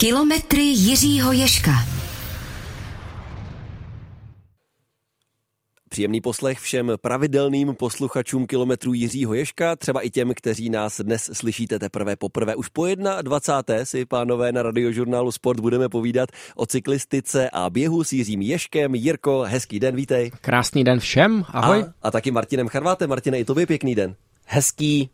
Kilometry Jiřího Ješka. Příjemný poslech všem pravidelným posluchačům kilometrů Jiřího Ješka, třeba i těm, kteří nás dnes slyšíte teprve poprvé. Už po 21. si, pánové, na radiožurnálu Sport budeme povídat o cyklistice a běhu s Jiřím Ješkem. Jirko, hezký den, vítej. Krásný den všem, ahoj. A, a taky Martinem Charvátem. Martine, i tobě pěkný den. Hezký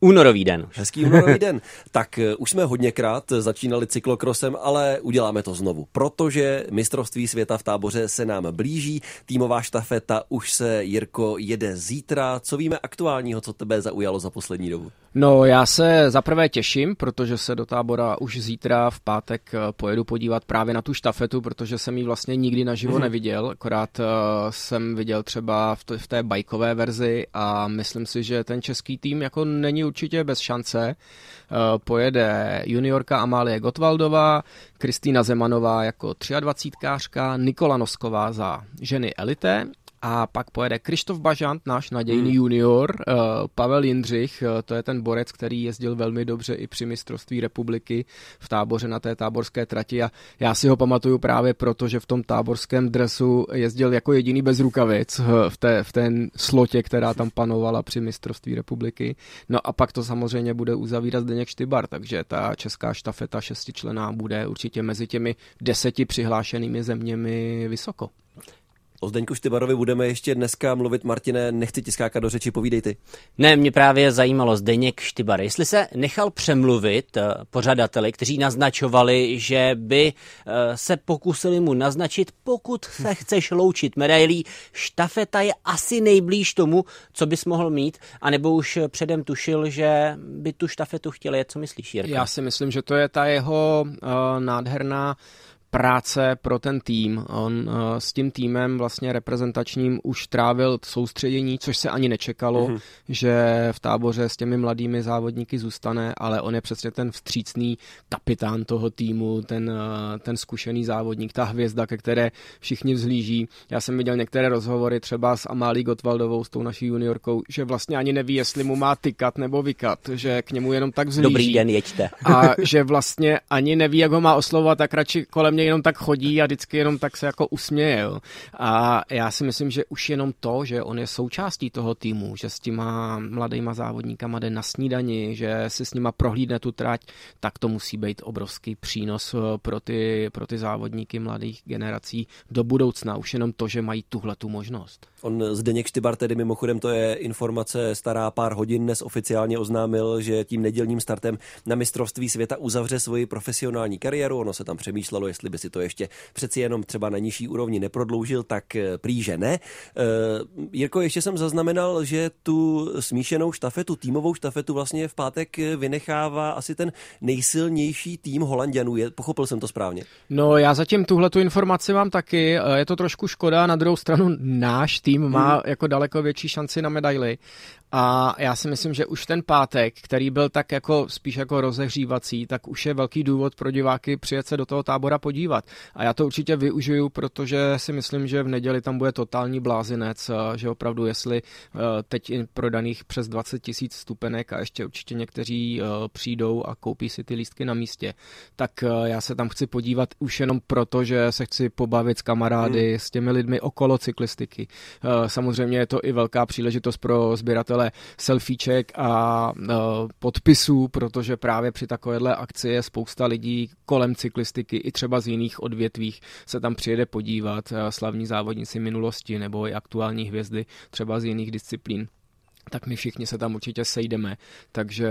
Únorový den. Hezký únorový den. Tak uh, už jsme hodněkrát začínali cyklokrosem, ale uděláme to znovu, protože mistrovství světa v táboře se nám blíží. Týmová štafeta už se, Jirko, jede zítra. Co víme aktuálního, co tebe zaujalo za poslední dobu? No já se zaprvé těším, protože se do tábora už zítra v pátek eh, pojedu podívat právě na tu štafetu, protože jsem ji vlastně nikdy naživo hmm. neviděl, akorát uh, jsem viděl třeba v té bajkové verzi a myslím si, že ten český tým jako není určitě bez šance. Uh, pojede juniorka Amálie Gotwaldová, Kristýna Zemanová jako 23kářka, Nikola Nosková za ženy elite a pak pojede Krištof Bažant, náš nadějný hmm. junior, uh, Pavel Jindřich, uh, to je ten borec, který jezdil velmi dobře i při mistrovství republiky v táboře na té táborské trati a já si ho pamatuju právě proto, že v tom táborském dresu jezdil jako jediný bez rukavic uh, v té, v té slotě, která tam panovala při mistrovství republiky. No a pak to samozřejmě bude uzavírat Zdeněk Štybar, takže ta česká štafeta šestičlená bude určitě mezi těmi deseti přihlášenými zeměmi vysoko. O Zdeňku Štybarovi budeme ještě dneska mluvit. Martine, nechci ti skákat do řeči, povídej ty. Ne, mě právě zajímalo Zdeněk Štybar. Jestli se nechal přemluvit uh, pořadateli, kteří naznačovali, že by uh, se pokusili mu naznačit, pokud se chceš loučit medailí, štafeta je asi nejblíž tomu, co bys mohl mít, anebo už předem tušil, že by tu štafetu chtěl jet. Co myslíš, Jirka? Já si myslím, že to je ta jeho uh, nádherná práce pro ten tým. On uh, s tím týmem vlastně reprezentačním už trávil soustředění, což se ani nečekalo, mm-hmm. že v táboře s těmi mladými závodníky zůstane, ale on je přesně ten vstřícný kapitán toho týmu, ten, uh, ten zkušený závodník, ta hvězda, ke které všichni vzhlíží. Já jsem viděl některé rozhovory třeba s Amálí Gotwaldovou, s tou naší juniorkou, že vlastně ani neví, jestli mu má tykat nebo vykat, že k němu jenom tak vzhlíží. Dobrý den, jeďte. A že vlastně ani neví, jak ho má oslovovat, tak radši kolem něj jenom tak chodí a vždycky jenom tak se jako usměje. Jo. A já si myslím, že už jenom to, že on je součástí toho týmu, že s těma mladýma závodníkama jde na snídani, že si s nima prohlídne tu trať, tak to musí být obrovský přínos eh, pro ty, pro ty závodníky mladých generací do budoucna. Už jenom to, že mají tuhle tu možnost. On Zdeněk Štybar tedy mimochodem, to je informace stará pár hodin, dnes oficiálně oznámil, že tím nedělním startem na mistrovství světa uzavře svoji profesionální kariéru. Ono se tam přemýšlelo, jestli by si to ještě přeci jenom třeba na nižší úrovni neprodloužil, tak eh, prý, že ne. Uh, Jirko, ještě jsem zaznamenal, že tu smíšenou štafetu, týmovou štafetu vlastně v pátek vynechává asi ten nejsilnější tým Holandianů. Je, pochopil jsem to správně? No já zatím tuhle tu informaci mám taky. Eh, je to trošku škoda, na druhou stranu náš tým má hmm. jako daleko větší šanci na medaily. A já si myslím, že už ten pátek, který byl tak jako spíš jako rozehřívací, tak už je velký důvod pro diváky přijet se do toho tábora podívat. A já to určitě využiju, protože si myslím, že v neděli tam bude totální blázinec, že opravdu jestli eh, teď prodaných přes 20 tisíc stupenek a ještě určitě někteří eh, přijdou a koupí si ty lístky na místě, tak eh, já se tam chci podívat už jenom proto, že se chci pobavit s kamarády, hmm. s těmi lidmi okolo cyklistiky. Samozřejmě je to i velká příležitost pro sběratele selfieček a uh, podpisů, protože právě při takovéhle akci je spousta lidí kolem cyklistiky i třeba z jiných odvětvích se tam přijede podívat slavní závodníci minulosti nebo i aktuální hvězdy třeba z jiných disciplín tak my všichni se tam určitě sejdeme, takže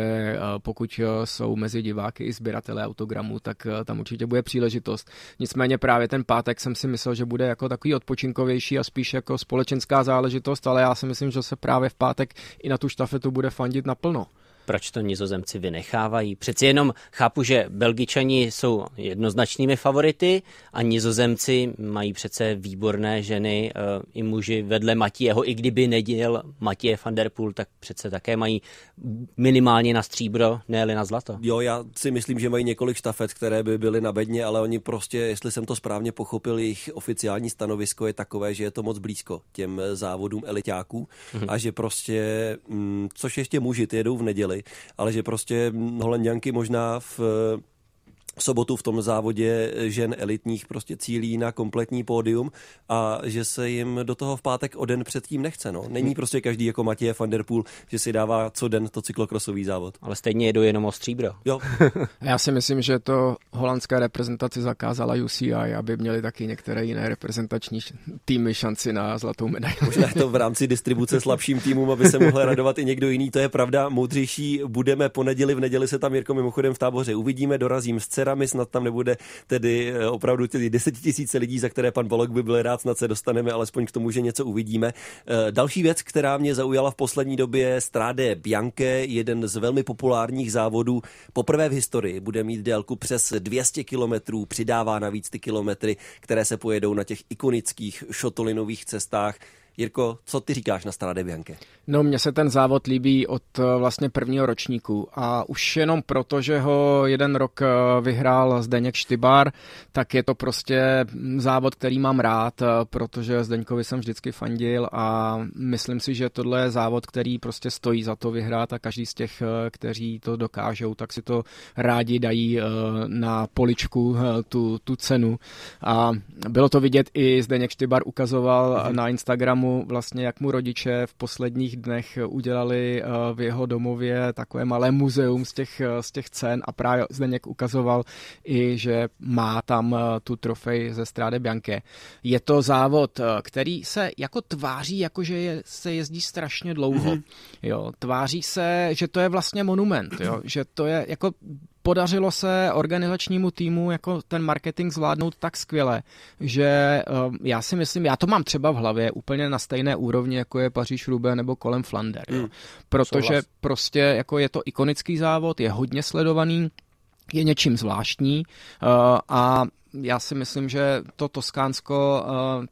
pokud jsou mezi diváky i sběratele autogramů, tak tam určitě bude příležitost. Nicméně právě ten pátek jsem si myslel, že bude jako takový odpočinkovější a spíš jako společenská záležitost, ale já si myslím, že se právě v pátek i na tu štafetu bude fandit naplno proč to nizozemci vynechávají. Přeci jenom chápu, že belgičani jsou jednoznačnými favority a nizozemci mají přece výborné ženy eh, i muži vedle Matějeho, i kdyby neděl Matěje van der Poel, tak přece také mají minimálně na stříbro, ne na zlato. Jo, já si myslím, že mají několik štafet, které by byly na bedně, ale oni prostě, jestli jsem to správně pochopil, jejich oficiální stanovisko je takové, že je to moc blízko těm závodům elitáků mhm. a že prostě, mm, což ještě muži, ty jedou v neděli, ale že prostě Holandianky možná v v sobotu v tom závodě žen elitních prostě cílí na kompletní pódium a že se jim do toho v pátek o den předtím nechce. No. Není prostě každý jako Matěj van der Poel, že si dává co den to cyklokrosový závod. Ale stejně jedu jenom o stříbro. Jo. Já si myslím, že to holandská reprezentaci zakázala UCI, aby měli taky některé jiné reprezentační týmy šanci na zlatou medaili. Možná to v rámci distribuce slabším týmům, aby se mohl radovat i někdo jiný. To je pravda. Moudřejší budeme po neděli. V neděli se tam Jirko mimochodem v táboře uvidíme. Dorazím s dcerami, snad tam nebude tedy eh, opravdu ty tisíce lidí, za které pan Bolok by byl rád, snad se dostaneme alespoň k tomu, že něco uvidíme. Eh, další věc, která mě zaujala v poslední době, Stráde Bianche, jeden z velmi populárních závodů. Poprvé v historii bude mít délku přes 200 kilometrů, přidává navíc ty kilometry, které se pojedou na těch ikonických šotolinových cestách. Jirko, co ty říkáš na Strade Bianche? No, mně se ten závod líbí od eh, vlastně prvního ročníku a už jenom proto, že ho jeden rok eh, vyhrál Zdeněk Štybar, tak je to prostě závod, který mám rád, eh, protože Zdeňkovi jsem vždycky fandil a myslím si, že tohle je závod, který prostě stojí za to vyhrát a každý z těch, kteří to dokážou, tak si to rádi dají na poličku tu, tu cenu. A bylo to vidět i Zdeněk Štybar ukazoval mm-hmm. na Instagramu vlastně, jak mu rodiče v posledních dnech udělali eh, v jeho domově takové malé muzeum z těch, eh, z těch cen a právě Zdeněk ukazoval i, že má tam eh, tu trofej ze Stráde Bianche. Je to závod, který se jako tváří, jako že je, se jezdí strašně dlouho. Mm-hmm. Jo, tváří se, že to je vlastně monument, jo, že to je jako podařilo se organizačnímu týmu jako ten marketing zvládnout tak skvěle, že uh, já si myslím, já to mám třeba v hlavě úplně na stejné úrovni, jako je Paříž Rubé nebo kolem Flander. Jo. Mm, Protože souhlas. prostě jako je to ikonický závod, je hodně sledovaný, je něčím zvláštní uh, a já si myslím, že to Toskánsko uh,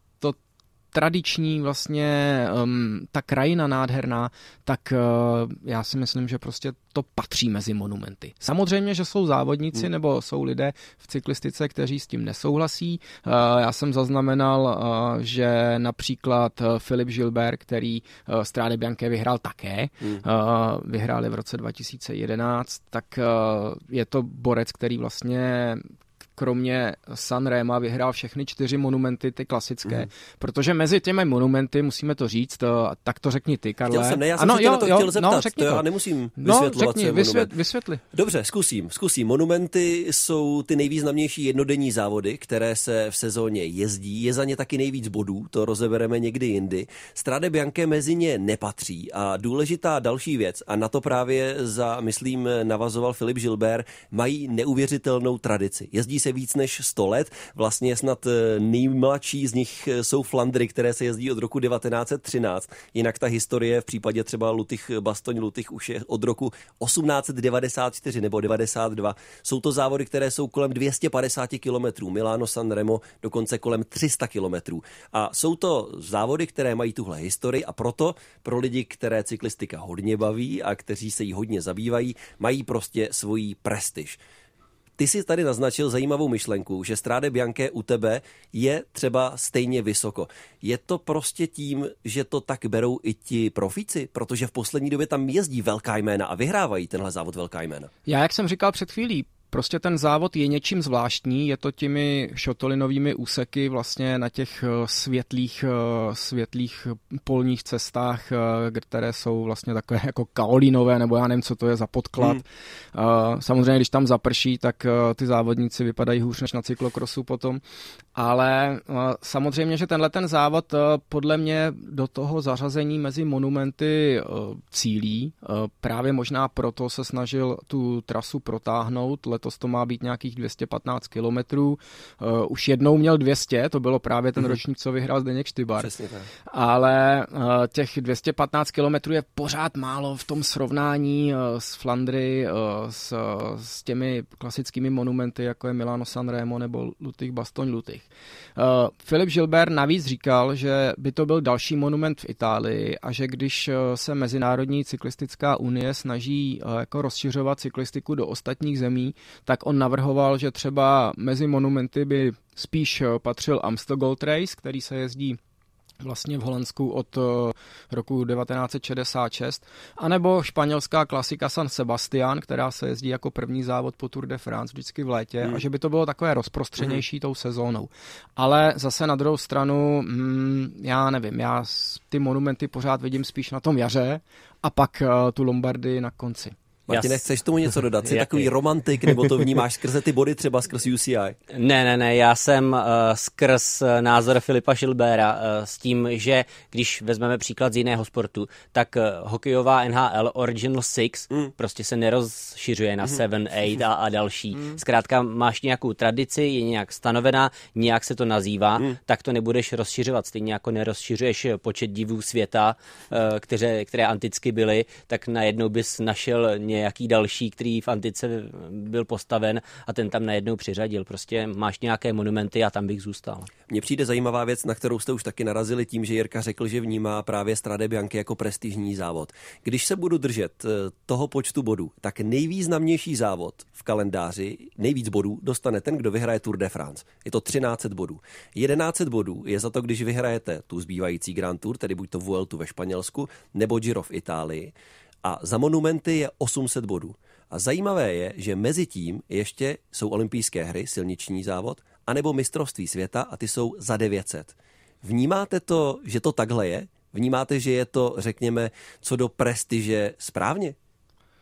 tradiční vlastně um, ta krajina nádherná, tak uh, já si myslím, že prostě to patří mezi monumenty. Samozřejmě, že jsou závodníci hmm. nebo jsou lidé v cyklistice, kteří s tím nesouhlasí. Uh, já jsem zaznamenal, uh, že například Filip Gilbert, který uh, Stráde Bianche vyhrál také, uh, vyhráli v roce 2011, tak uh, je to borec, který vlastně kromě Sanrema vyhrál všechny čtyři monumenty, ty klasické, mm. protože mezi těmi monumenty, musíme to říct, to, tak to řekni ty, Karle. Chtěl jsem, ne, já jsem ano, se jo, na to jo, chtěl zeptat, no, řekni to, to já nemusím no, vysvětlovat, řekni, vysvět, vysvětli. Dobře, zkusím, zkusím. Monumenty jsou ty nejvýznamnější jednodenní závody, které se v sezóně jezdí, je za ně taky nejvíc bodů, to rozebereme někdy jindy. Strade Bianche mezi ně nepatří a důležitá další věc, a na to právě za, myslím, navazoval Filip Gilbert, mají neuvěřitelnou tradici. Jezdí se víc než 100 let. Vlastně snad eh, nejmladší z nich eh, jsou Flandry, které se jezdí od roku 1913. Jinak ta historie v případě třeba Lutych Bastoň Lutych už je od roku 1894 nebo 92. Jsou to závody, které jsou kolem 250 kilometrů. Milano San Remo dokonce kolem 300 kilometrů. A jsou to závody, které mají tuhle historii a proto pro lidi, které cyklistika hodně baví a kteří se jí hodně zabývají, mají prostě svoji prestiž. Ty jsi tady naznačil zajímavou myšlenku, že Stráde Bianche u tebe je třeba stejně vysoko. Je to prostě tím, že to tak berou i ti profíci, protože v poslední době tam jezdí velká jména a vyhrávají tenhle závod velká jména. Já, jak jsem říkal před chvílí, Prostě ten závod je něčím zvláštní, je to těmi šotolinovými úseky vlastně na těch eh, světlých, eh, světlých polních cestách, eh, které jsou vlastně takové jako kaolínové, nebo já nevím, co to je za podklad. Hmm. Samozřejmě, když tam zaprší, tak ty závodníci vypadají hůř než na cyklokrosu potom, ale samozřejmě, že tenhle ten závod podle mě do toho zařazení mezi monumenty cílí. Právě možná proto se snažil tu trasu protáhnout letos to má být nějakých 215 kilometrů. Uh, už jednou měl 200, to bylo právě ten mm-hmm. ročník, co vyhrál Zdeněk Štybar. Ale uh, těch 215 kilometrů je pořád málo v tom srovnání uh, s Flandry, uh, s, s těmi klasickými monumenty, jako je Milano Sanremo nebo Lutych Bastoň Lutych. Uh, Filip Gilbert navíc říkal, že by to byl další monument v Itálii a že když se Mezinárodní cyklistická unie snaží jako rozšiřovat cyklistiku do ostatních zemí, tak on navrhoval, že třeba mezi monumenty by spíš patřil Amstel Gold Race, který se jezdí vlastně v Holandsku od eh, roku 1966, anebo španělská klasika San Sebastian, která se jezdí jako první závod po Tour de France vždycky v létě hmm. a že by to bylo takové rozprostřenější hmm. tou sezónou. Ale zase na druhou stranu, hmm, já nevím, já ty monumenty pořád vidím spíš na tom jaře a pak uh, tu Lombardy na konci. Martine, chceš tomu něco dodat? Jsi takový romantik, nebo to vnímáš skrze ty body, třeba skrz UCI? Ne, ne, ne, já jsem uh, skrz názor Filipa Šilbera uh, s tím, že když vezmeme příklad z jiného sportu, tak uh, hokejová NHL Original Six mm. prostě se nerozšiřuje na mm. Seven, Eight a, a další. Mm. Zkrátka máš nějakou tradici, je nějak stanovená, nějak se to nazývá, mm. tak to nebudeš rozšiřovat. Stejně jako nerozšiřuješ počet divů světa, uh, které, které anticky byly, tak najednou bys našel nějaký další, který v antice byl postaven a ten tam najednou přiřadil. Prostě máš nějaké monumenty a tam bych zůstal. Mně přijde zajímavá věc, na kterou jste už taky narazili tím, že Jirka řekl, že vnímá právě Strade Bianchi jako prestižní závod. Když se budu držet eh, toho počtu bodů, tak nejvýznamnější závod v kalendáři, nejvíc bodů dostane ten, kdo vyhraje Tour de France. Je to 13 bodů. 11 bodů je za to, když vyhrajete tu zbývající Grand Tour, tedy buď to Vueltu ve Španělsku nebo Giro v Itálii a za monumenty je 800 bodů. A zajímavé je, že mezi tím ještě jsou olympijské hry, silniční závod, anebo mistrovství světa a ty jsou za 900. Vnímáte to, že to takhle je? Vnímáte, že je to, řekněme, co do prestiže správně?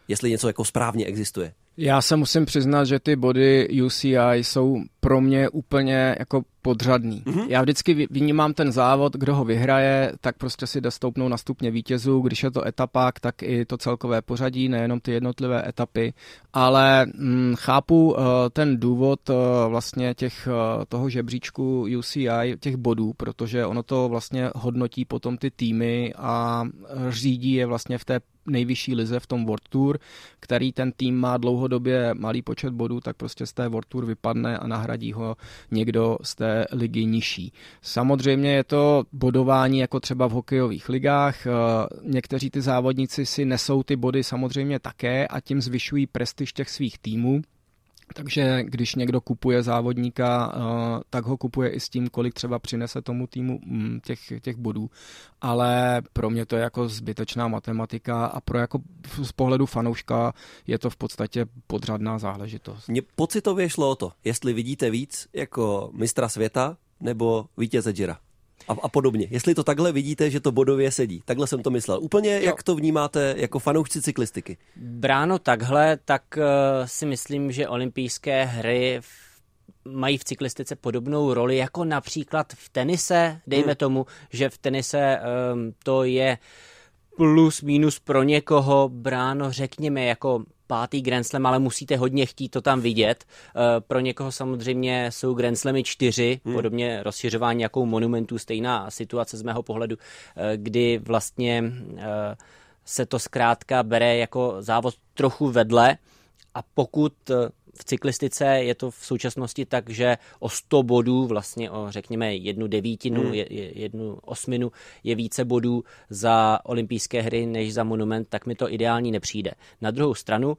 Jestli něco jako správně existuje? Já se musím přiznat, že ty body UCI jsou pro mě úplně jako podřadný. Mm-hmm. Já vždycky vnímám ten závod, kdo ho vyhraje, tak prostě si dostoupnou na stupně vítězů, když je to etapák, tak i to celkové pořadí, nejenom ty jednotlivé etapy, ale hm, chápu uh, ten důvod uh, vlastně těch, uh, toho žebříčku UCI, těch bodů, protože ono to vlastně hodnotí potom ty týmy a řídí je vlastně v té nejvyšší lize v tom World Tour, který ten tým má dlouhodobě malý počet bodů, tak prostě z té World Tour vypadne a nahradí ho někdo z té ligy nižší. Samozřejmě je to bodování jako třeba v hokejových ligách. Eh, někteří ty závodníci si nesou ty body samozřejmě také a tím zvyšují prestiž těch svých týmů. Takže když někdo kupuje závodníka, eh, tak ho kupuje i s tím, kolik třeba přinese tomu týmu mm, těch, těch bodů. Ale pro mě to je jako zbytečná matematika a pro jako z pohledu fanouška je to v podstatě podřadná záležitost. Mně pocitově šlo o to, jestli vidíte víc jako mistra světa nebo vítěze Jira a, a podobně. Jestli to takhle vidíte, že to bodově sedí. Takhle jsem to myslel. Úplně jo. jak to vnímáte jako fanoušci cyklistiky? Bráno takhle, tak uh, si myslím, že olympijské hry v mají v cyklistice podobnou roli jako například v tenise. Dejme hmm. tomu, že v tenise um, to je plus minus pro někoho bráno, řekněme, jako pátý Grand Slam, ale musíte hodně chtít to tam vidět. Eh, pro někoho samozřejmě jsou Grand Slamy čtyři, hmm. podobně rozšiřování jakou monumentů, stejná situace z mého pohledu, eh, kdy vlastně eh, se to zkrátka bere jako závod trochu vedle a pokud v cyklistice je to v současnosti tak, že o 100 bodů, vlastně o řekněme jednu devítinu, hmm. jednu osminu je více bodů za olympijské hry než za monument, tak mi to ideální nepřijde. Na druhou stranu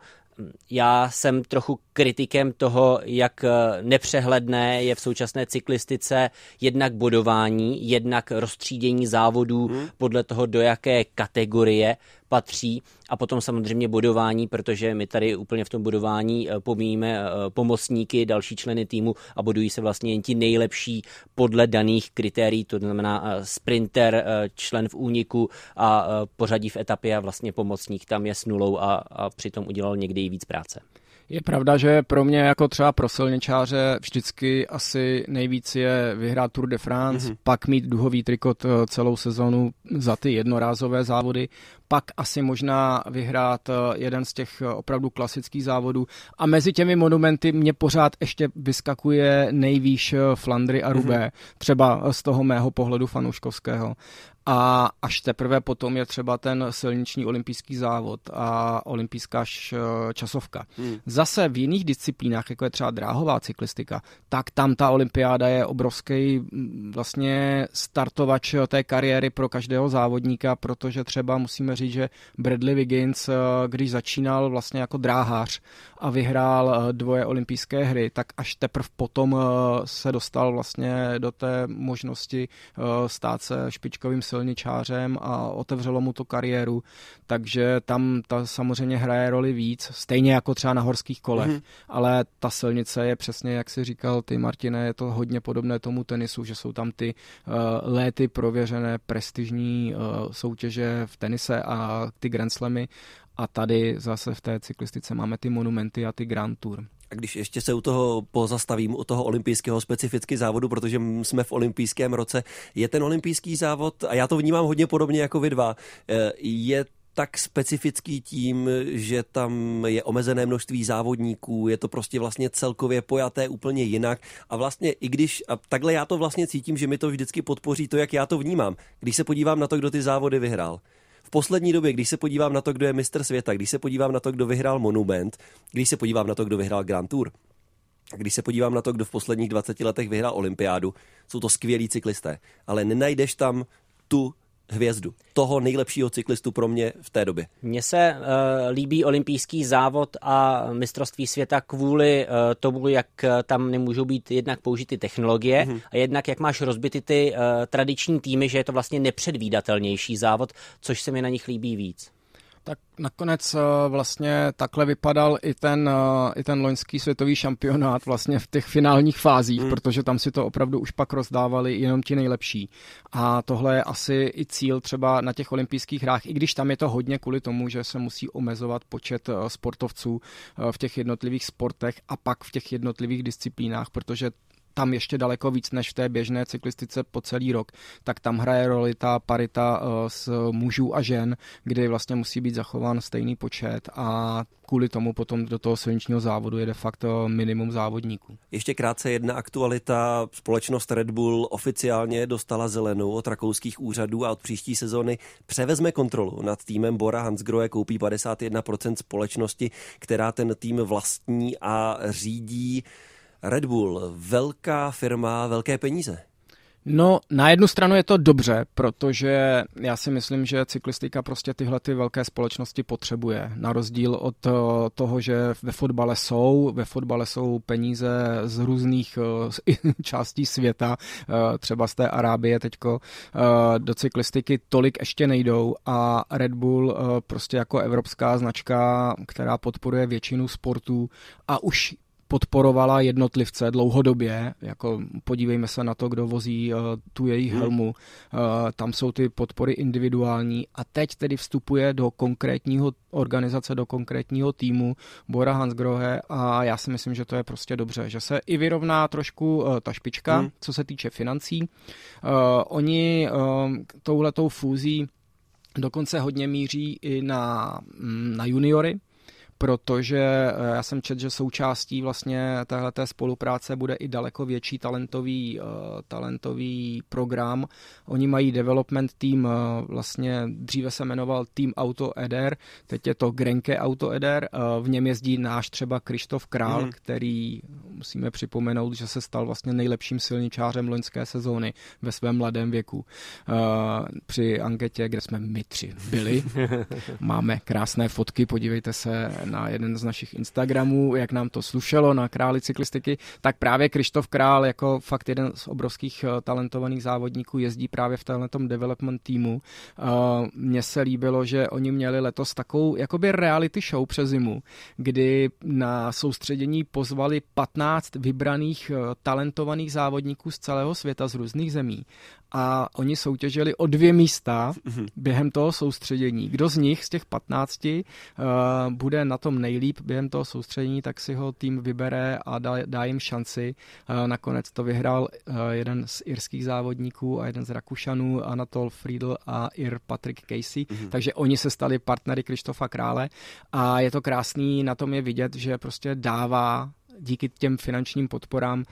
já jsem trochu kritikem toho, jak nepřehledné je v současné cyklistice jednak bodování, jednak rozstřídění závodů hmm. podle toho, do jaké kategorie patří a potom samozřejmě bodování, protože my tady úplně v tom bodování eh, pomíjíme eh, pomocníky, další členy týmu a bodují se vlastně jen ti nejlepší podle daných kritérií, to znamená eh, sprinter, člen v úniku a pořadí v etapě a vlastně pomocník tam je s nulou a, a přitom udělal někdy i víc práce. Je pravda, že pro mě jako třeba pro silničáře vždycky asi nejvíc je vyhrát Tour de France, mm-hmm. pak mít duhový trikot celou sezonu za ty jednorázové závody, pak asi možná vyhrát eh, jeden z těch eh, opravdu klasických závodů. A mezi těmi monumenty mě pořád ještě vyskakuje nejvýš eh, Flandry a Rubé, mm-hmm. třeba z toho mého pohledu fanouškovského. A až teprve potom je třeba ten silniční olympijský závod a olympijská časovka. Hmm. Zase v jiných disciplínách, jako je třeba dráhová cyklistika, tak tam ta olympiáda je obrovský vlastně startovač té kariéry pro každého závodníka, protože třeba musíme říct, že Bradley Wiggins, eh, když začínal vlastně jako dráhář a vyhrál eh, dvoje olympijské hry, tak až teprve potom se dostal vlastně do té možnosti stát se špičkovým silničářem a otevřelo mu to kariéru, takže tam ta samozřejmě hraje roli víc, stejně jako třeba na horských kolech, mm-hmm. ale ta silnice je přesně, jak si říkal ty Martine, je to hodně podobné tomu tenisu, že jsou tam ty uh, léty prověřené prestižní uh, soutěže v tenise a ty Grand Slamy a tady zase v té cyklistice máme ty monumenty a ty Grand Tour. A když ještě se u toho pozastavím, u toho olympijského specificky závodu, protože jsme v olympijském roce, je ten olympijský závod, a já to vnímám hodně podobně jako vy dva, eh, je tak specifický tím, že tam je omezené množství závodníků, je to prostě vlastně celkově pojaté úplně jinak a vlastně i když, a takhle já to vlastně cítím, že mi to vždycky podpoří to, jak já to vnímám, když se podívám na to, kdo ty závody vyhrál. V poslední době, když se podívám na to, kdo je mistr světa, když se podívám na to, kdo vyhrál Monument, když se podívám na to, kdo vyhrál Grand Tour, když se podívám na to, kdo v posledních 20 letech vyhrál olympiádu, jsou to skvělí cyklisté, ale nenajdeš tam tu hvězdu. Toho nejlepšího cyklistu pro mě v té době. Mně se uh, líbí olympijský závod a mistrovství světa kvůli uh, tomu, jak uh, tam nemůžou být jednak použity technologie mm-hmm. a jednak jak máš rozbity ty uh, tradiční týmy, že je to vlastně nepředvídatelnější závod, což se mi na nich líbí víc. Tak nakonec eh, vlastně takhle vypadal i ten, eh, i ten loňský světový šampionát vlastně v těch finálních fázích, hmm. protože tam si to opravdu už pak rozdávali jenom ti nejlepší. A tohle je asi i cíl třeba na těch olympijských hrách, i když tam je to hodně kvůli tomu, že se musí omezovat počet eh, sportovců v těch jednotlivých sportech a pak v těch jednotlivých disciplínách, protože tam ještě daleko víc než v té běžné cyklistice po celý rok, tak tam hraje roli ta parita eh, s mužů a žen, kdy vlastně musí být zachován stejný počet a kvůli tomu potom do toho silničního závodu je de facto minimum závodníků. Ještě krátce jedna aktualita. Společnost Red Bull oficiálně dostala zelenou od rakouských úřadů a od příští sezóny převezme kontrolu nad týmem Bora Hansgrohe, koupí 51% společnosti, která ten tým vlastní a řídí. Red Bull, velká firma, velké peníze. No, na jednu stranu je to dobře, protože já si myslím, že cyklistika prostě tyhle ty velké společnosti potřebuje. Na rozdíl od eh, toho, že ve fotbale jsou, ve fotbale jsou peníze z různých eh, částí světa, eh, třeba z té Arábie teďko, do cyklistiky tolik ještě nejdou a Red Bull prostě jako evropská značka, která podporuje většinu sportů a už podporovala jednotlivce dlouhodobě, jako podívejme se na to, kdo vozí uh, tu jejich hmm. helmu, uh, tam jsou ty podpory individuální a teď tedy vstupuje do konkrétního organizace, do konkrétního týmu Bora Hansgrohe a já si myslím, že to je prostě dobře, že se i vyrovná trošku uh, ta špička, hmm. co se týče financí. Uh, oni uh, touhletou fúzí dokonce hodně míří i na, mm, na juniory, protože eh, já jsem četl, že součástí vlastně téhleté spolupráce bude i daleko větší talentový, uh, talentový program. Oni mají development team, uh, vlastně dříve se jmenoval Team Auto Eder, teď je to Grenke Auto Eder, v něm jezdí náš třeba Krištof Král, mm. který musíme připomenout, že se stal vlastně nejlepším silničářem loňské sezóny ve svém mladém věku. Při anketě, kde jsme my tři byli, máme krásné fotky, podívejte se na jeden z našich Instagramů, jak nám to slušelo na králi cyklistiky, tak právě Krištof Král jako fakt jeden z obrovských eh, talentovaných závodníků jezdí právě v tomhle development týmu. Eh, mně se líbilo, že oni měli letos takovou jakoby reality show přes zimu, kdy na soustředění pozvali 15 vybraných eh, talentovaných závodníků z celého světa, z různých zemí a oni soutěžili o dvě místa mm-hmm. během toho soustředění. Kdo z nich, z těch 15, uh, bude na tom nejlíp během toho soustředění, tak si ho tým vybere a dá, dá jim šanci. Uh, nakonec to vyhrál uh, jeden z irských závodníků a jeden z Rakušanů, Anatol Friedl a Ir Patrick Casey. Mm-hmm. Takže oni se stali partnery Krištofa Krále a je to krásný, na tom je vidět, že prostě dává díky těm finančním podporám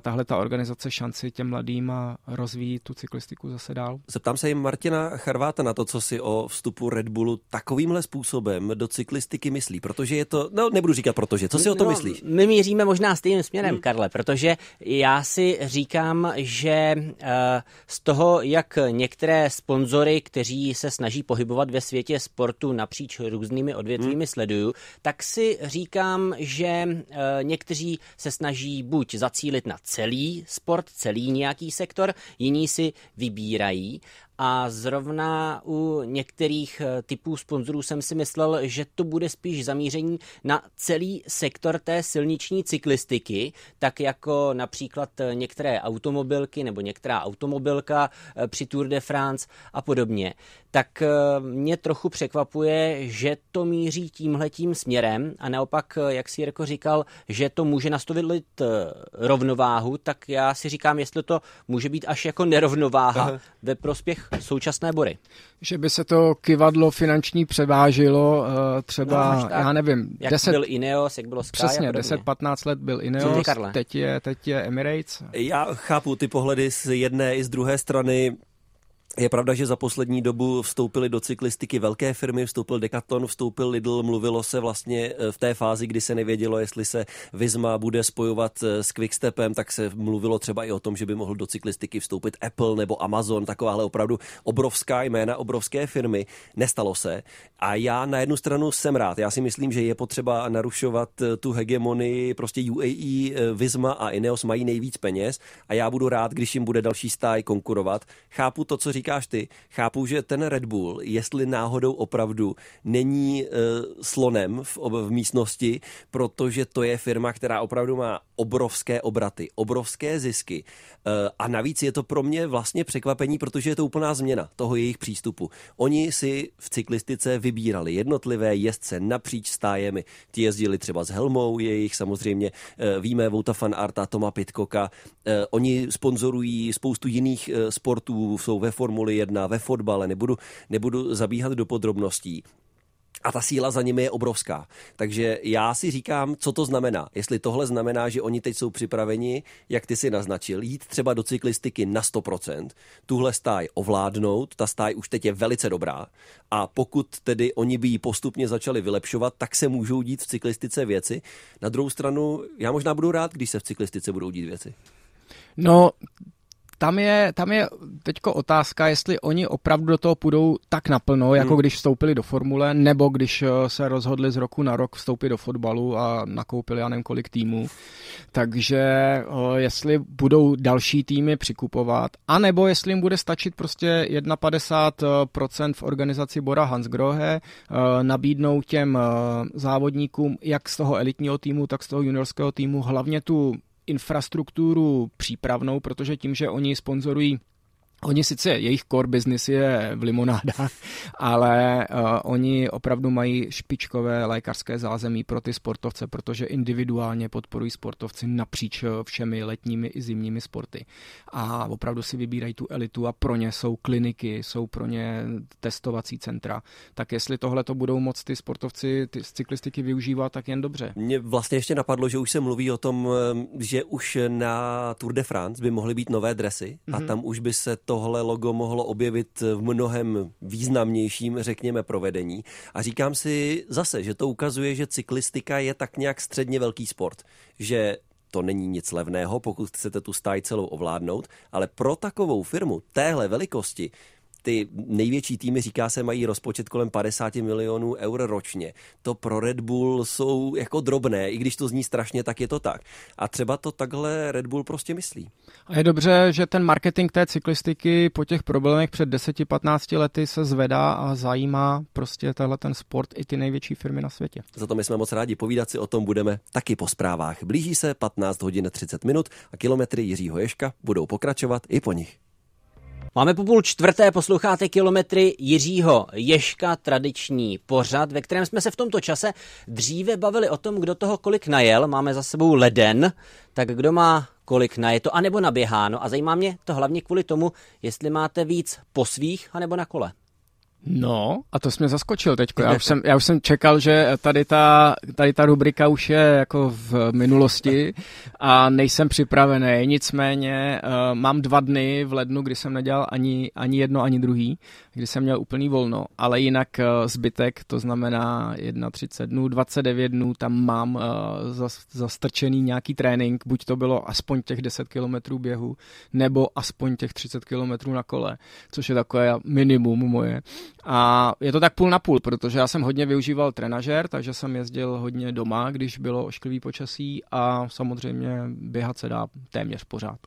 tahle ta organizace šanci těm mladým a rozvíjí tu cyklistiku zase dál. Zeptám se jim Martina Charváta na to, co si o vstupu Red Bullu takovýmhle způsobem do cyklistiky myslí, protože je to, no nebudu říkat protože, co si o tom no, myslíš? My míříme možná stejným směrem, hmm. Karle, protože já si říkám, že uh, z toho, jak některé sponzory, kteří se snaží pohybovat ve světě sportu napříč různými odvětvími hmm. sleduju, tak si říkám, že uh, někteří se snaží buď zacílit na celý sport, celý nějaký sektor, jiní si vybírají a zrovna u některých eh, typů sponzorů jsem si myslel, že to bude spíš zamíření na celý sektor té silniční cyklistiky, tak jako například eh, některé automobilky nebo některá automobilka eh, při Tour de France a podobně. Tak mě trochu překvapuje, že to míří tímhletím směrem a naopak, jak si Jirko říkal, že to může nastavit rovnováhu, tak já si říkám, jestli to může být až jako nerovnováha Aha. ve prospěch současné bory. Že by se to kivadlo finanční převážilo uh, třeba, no, já nevím, jak 10, byl Ineos, jak bylo Sky Přesně, 10-15 let byl Ineos, teď je, teď je Emirates. Já chápu ty pohledy z jedné i z druhé strany. Je pravda, že za poslední dobu vstoupily do cyklistiky velké firmy, vstoupil Decathlon, vstoupil Lidl, mluvilo se vlastně eh, v té fázi, kdy se nevědělo, jestli se Vizma bude spojovat eh, s Quickstepem, tak se mluvilo třeba i o tom, že by mohl do cyklistiky vstoupit Apple nebo Amazon, takováhle opravdu obrovská jména, obrovské firmy. Nestalo se. A já na jednu stranu jsem rád. Já si myslím, že je potřeba narušovat eh, tu hegemonii. Prostě UAE, Vizma a Ineos mají nejvíc peněz a já budu rád, když jim bude další stáj konkurovat. Chápu to, co říká říkáš ty, chápu, že ten Red Bull, jestli náhodou opravdu není uh, slonem v, v místnosti, protože to je firma, která opravdu má obrovské obraty, obrovské zisky. Uh, a navíc je to pro mě vlastně překvapení, protože je to úplná změna toho jejich přístupu. Oni si v cyklistice vybírali jednotlivé jezdce napříč stájemi. Ti jezdili třeba s Helmou, jejich samozřejmě uh, víme Vouta fan Arta, Toma Pitkoka. Uh, oni sponzorují spoustu jiných sportů, jsou ve formu Formuli 1, ve fotbale, nebudu, nebudu zabíhat do podrobností. A ta síla za nimi je obrovská. Takže já si říkám, co to znamená. Jestli tohle znamená, že oni teď jsou připraveni, jak ty si naznačil, jít třeba do cyklistiky na 100%, tuhle stáj ovládnout, ta stáj už teď je velice dobrá. A pokud tedy oni by ji postupně začali vylepšovat, tak se můžou dít v cyklistice věci. Na druhou stranu, já možná budu rád, když se v cyklistice budou dít věci. No, tam je, tam je teďko otázka, jestli oni opravdu do toho půjdou tak naplno, jako hmm. když vstoupili do formule, nebo když eh, se rozhodli z roku na rok vstoupit do fotbalu a nakoupili já nevím kolik týmů. Takže eh, jestli budou další týmy přikupovat, anebo jestli jim bude stačit prostě 51% v organizaci Bora Hansgrohe, eh, nabídnout těm závodníkům jak z toho elitního týmu, tak z toho juniorského týmu hlavně tu infrastrukturu přípravnou, protože tím, že oni sponzorují Oni sice, jejich core business je v limonádách, ale uh, oni opravdu mají špičkové lékařské zázemí pro ty sportovce, protože individuálně podporují sportovci napříč eh, všemi letními i zimními sporty. A opravdu si vybírají tu elitu a pro ně jsou kliniky, jsou pro ně testovací centra. Tak jestli tohle to budou moct ty sportovci ty z cyklistiky využívat, tak jen dobře. Mně vlastně ještě napadlo, že už se mluví o tom, eh, že už na Tour de France by mohly být nové dresy mm-hmm. a mhm. tam už by se tohle logo mohlo objevit v mnohem významnějším, řekněme, provedení. A říkám si zase, že to ukazuje, že cyklistika je tak nějak středně velký sport, že to není nic levného, pokud chcete tu stáj celou ovládnout, ale pro takovou firmu téhle velikosti ty největší týmy, říká se, mají rozpočet kolem 50 milionů eur ročně. To pro Red Bull jsou jako drobné, i když to zní strašně, tak je to tak. A třeba to takhle Red Bull prostě myslí. A je dobře, že ten marketing té cyklistiky po těch problémech před 10-15 lety se zvedá a zajímá prostě tenhle ten sport i ty největší firmy na světě. Za to my jsme moc rádi. Povídat si o tom budeme taky po zprávách. Blíží se 15 hodin 30 minut a kilometry Jiřího Ješka budou pokračovat i po nich. Máme po půl čtvrté, posloucháte kilometry Jiřího Ješka, tradiční pořad, ve kterém jsme se v tomto čase dříve bavili o tom, kdo toho kolik najel. Máme za sebou leden, tak kdo má kolik najeto, anebo naběháno. A zajímá mě to hlavně kvůli tomu, jestli máte víc po svých, anebo na kole. No, a to jsi mě zaskočil teď. Já už jsem, já už jsem čekal, že tady ta, tady ta rubrika už je jako v minulosti a nejsem připravený. Nicméně uh, mám dva dny v lednu, kdy jsem nedělal ani, ani jedno, ani druhý, kdy jsem měl úplný volno, ale jinak uh, zbytek, to znamená 31 dnů, 29 dnů, tam mám uh, zastrčený nějaký trénink, buď to bylo aspoň těch 10 kilometrů běhu, nebo aspoň těch 30 kilometrů na kole, což je takové minimum moje. A je to tak půl na půl, protože já jsem hodně využíval trenažer, takže jsem jezdil hodně doma, když bylo ošklivý počasí a samozřejmě běhat se dá téměř pořád.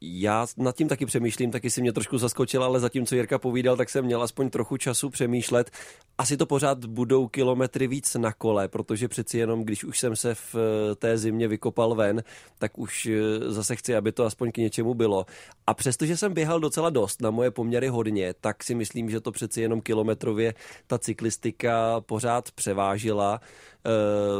Já nad tím taky přemýšlím, taky si mě trošku zaskočil, ale zatímco Jirka povídal, tak jsem měl aspoň trochu času přemýšlet. Asi to pořád budou kilometry víc na kole, protože přeci jenom, když už jsem se v eh, té zimě vykopal ven, tak už eh, zase chci, aby to aspoň k něčemu bylo. A přestože jsem běhal docela dost, na moje poměry hodně, tak si myslím, že to přeci jenom kilometrově ta cyklistika pořád převážila.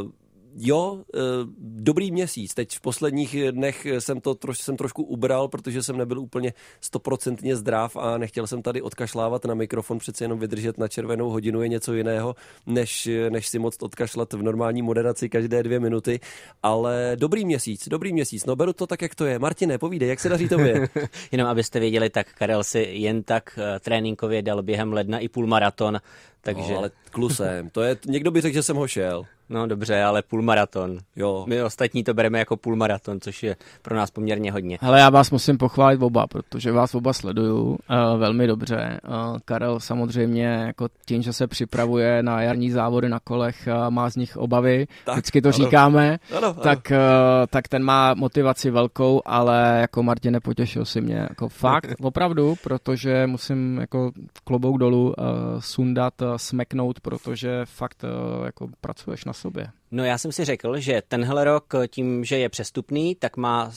Uh, jo, eh, dobrý měsíc. Teď v posledních dnech jsem to troš, jsem trošku ubral, protože jsem nebyl úplně stoprocentně zdrav a nechtěl jsem tady odkašlávat na mikrofon, přece jenom vydržet na červenou hodinu je něco jiného, než, než si moc odkašlat v normální moderaci každé dvě minuty. Ale dobrý měsíc, dobrý měsíc. No beru to tak, jak to je. Martine, povídej, jak se daří tobě? Jenom abyste věděli, tak Karel si jen tak eh, tréninkově dal během ledna i půlmaraton, takže... No, ale klusem, to je, někdo by řekl, že jsem ho šel. No dobře, ale půlmaraton. Jo. My ostatní to bereme jako půlmaraton, což je pro nás poměrně hodně. Ale já vás musím pochválit oba, protože vás oba sleduju uh, velmi dobře. Uh, Karel samozřejmě jako tím, že se připravuje na jarní závody na kolech, uh, má z nich obavy, tak, vždycky to ano. říkáme, ano, ano. Tak, uh, tak ten má motivaci velkou, ale jako Martin nepotěšil si mě. Jako fakt, opravdu, protože musím jako klobouk dolů uh, sundat, uh, smeknout, protože fakt uh, jako pracuješ na sobě. No já jsem si řekl, že tenhle rok tím, že je přestupný, tak má